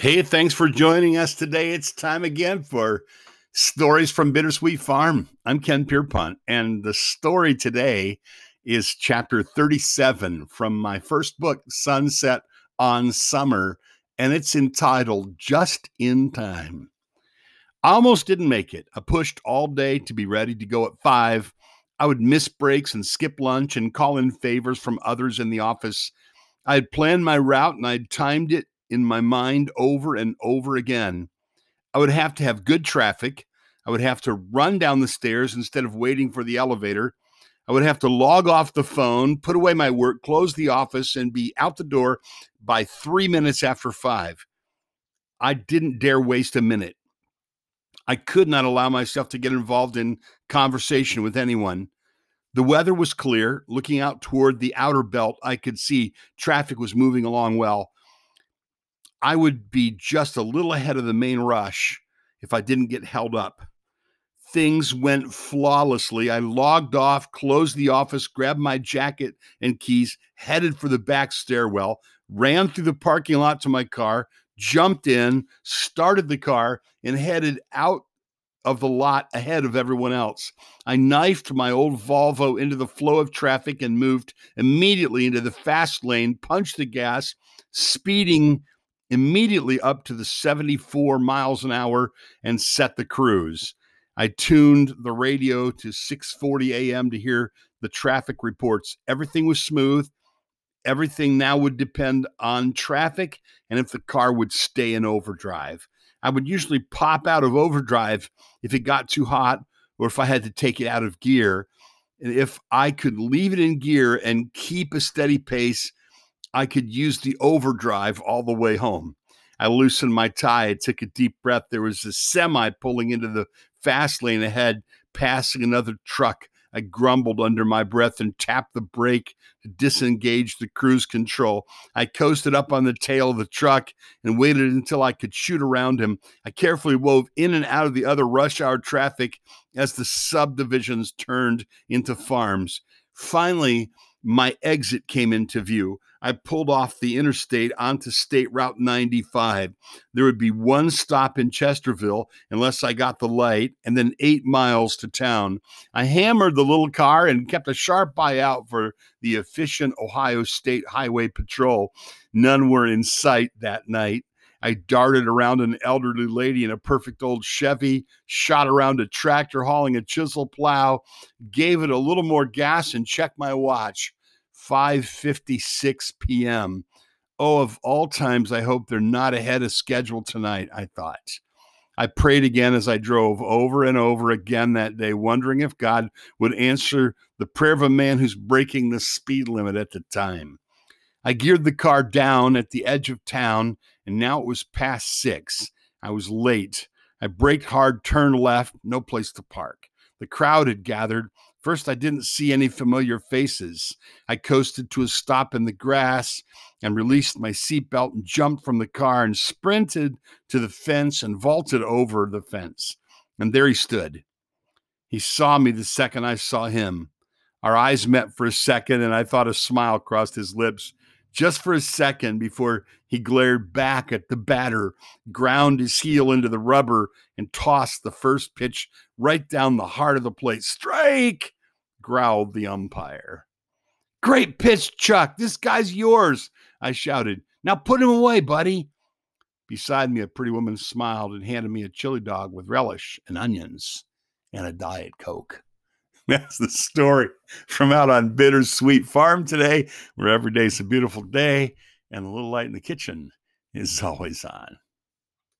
Hey, thanks for joining us today. It's time again for Stories from Bittersweet Farm. I'm Ken Pierpont, and the story today is chapter 37 from my first book, Sunset on Summer, and it's entitled Just in Time. I almost didn't make it. I pushed all day to be ready to go at five. I would miss breaks and skip lunch and call in favors from others in the office. I had planned my route and I'd timed it in my mind over and over again. I would have to have good traffic. I would have to run down the stairs instead of waiting for the elevator. I would have to log off the phone, put away my work, close the office, and be out the door by three minutes after five. I didn't dare waste a minute. I could not allow myself to get involved in conversation with anyone. The weather was clear. Looking out toward the outer belt, I could see traffic was moving along well. I would be just a little ahead of the main rush if I didn't get held up. Things went flawlessly. I logged off, closed the office, grabbed my jacket and keys, headed for the back stairwell, ran through the parking lot to my car, jumped in, started the car, and headed out of the lot ahead of everyone else. I knifed my old Volvo into the flow of traffic and moved immediately into the fast lane, punched the gas, speeding immediately up to the 74 miles an hour and set the cruise. I tuned the radio to 6:40 a.m. to hear the traffic reports. Everything was smooth. Everything now would depend on traffic and if the car would stay in overdrive. I would usually pop out of overdrive if it got too hot or if I had to take it out of gear. And if I could leave it in gear and keep a steady pace, I could use the overdrive all the way home. I loosened my tie. I took a deep breath. There was a semi pulling into the fast lane ahead, passing another truck. I grumbled under my breath and tapped the brake to disengage the cruise control. I coasted up on the tail of the truck and waited until I could shoot around him. I carefully wove in and out of the other rush hour traffic as the subdivisions turned into farms. Finally, my exit came into view. I pulled off the interstate onto State Route 95. There would be one stop in Chesterville unless I got the light, and then eight miles to town. I hammered the little car and kept a sharp eye out for the efficient Ohio State Highway Patrol. None were in sight that night. I darted around an elderly lady in a perfect old Chevy, shot around a tractor hauling a chisel plow, gave it a little more gas, and checked my watch. 5:56 p.m. Oh, of all times, I hope they're not ahead of schedule tonight, I thought. I prayed again as I drove over and over again that day, wondering if God would answer the prayer of a man who's breaking the speed limit at the time. I geared the car down at the edge of town, and now it was past six. I was late. I braked hard, turned left, no place to park. The crowd had gathered. First, I didn't see any familiar faces. I coasted to a stop in the grass and released my seatbelt and jumped from the car and sprinted to the fence and vaulted over the fence. And there he stood. He saw me the second I saw him. Our eyes met for a second, and I thought a smile crossed his lips just for a second before he glared back at the batter, ground his heel into the rubber, and tossed the first pitch right down the heart of the plate. Strike! growled the umpire. Great pitch, Chuck. This guy's yours, I shouted. Now put him away, buddy. Beside me, a pretty woman smiled and handed me a chili dog with relish and onions and a Diet Coke. That's the story from out on Bittersweet Farm today, where every day is a beautiful day and a little light in the kitchen is always on.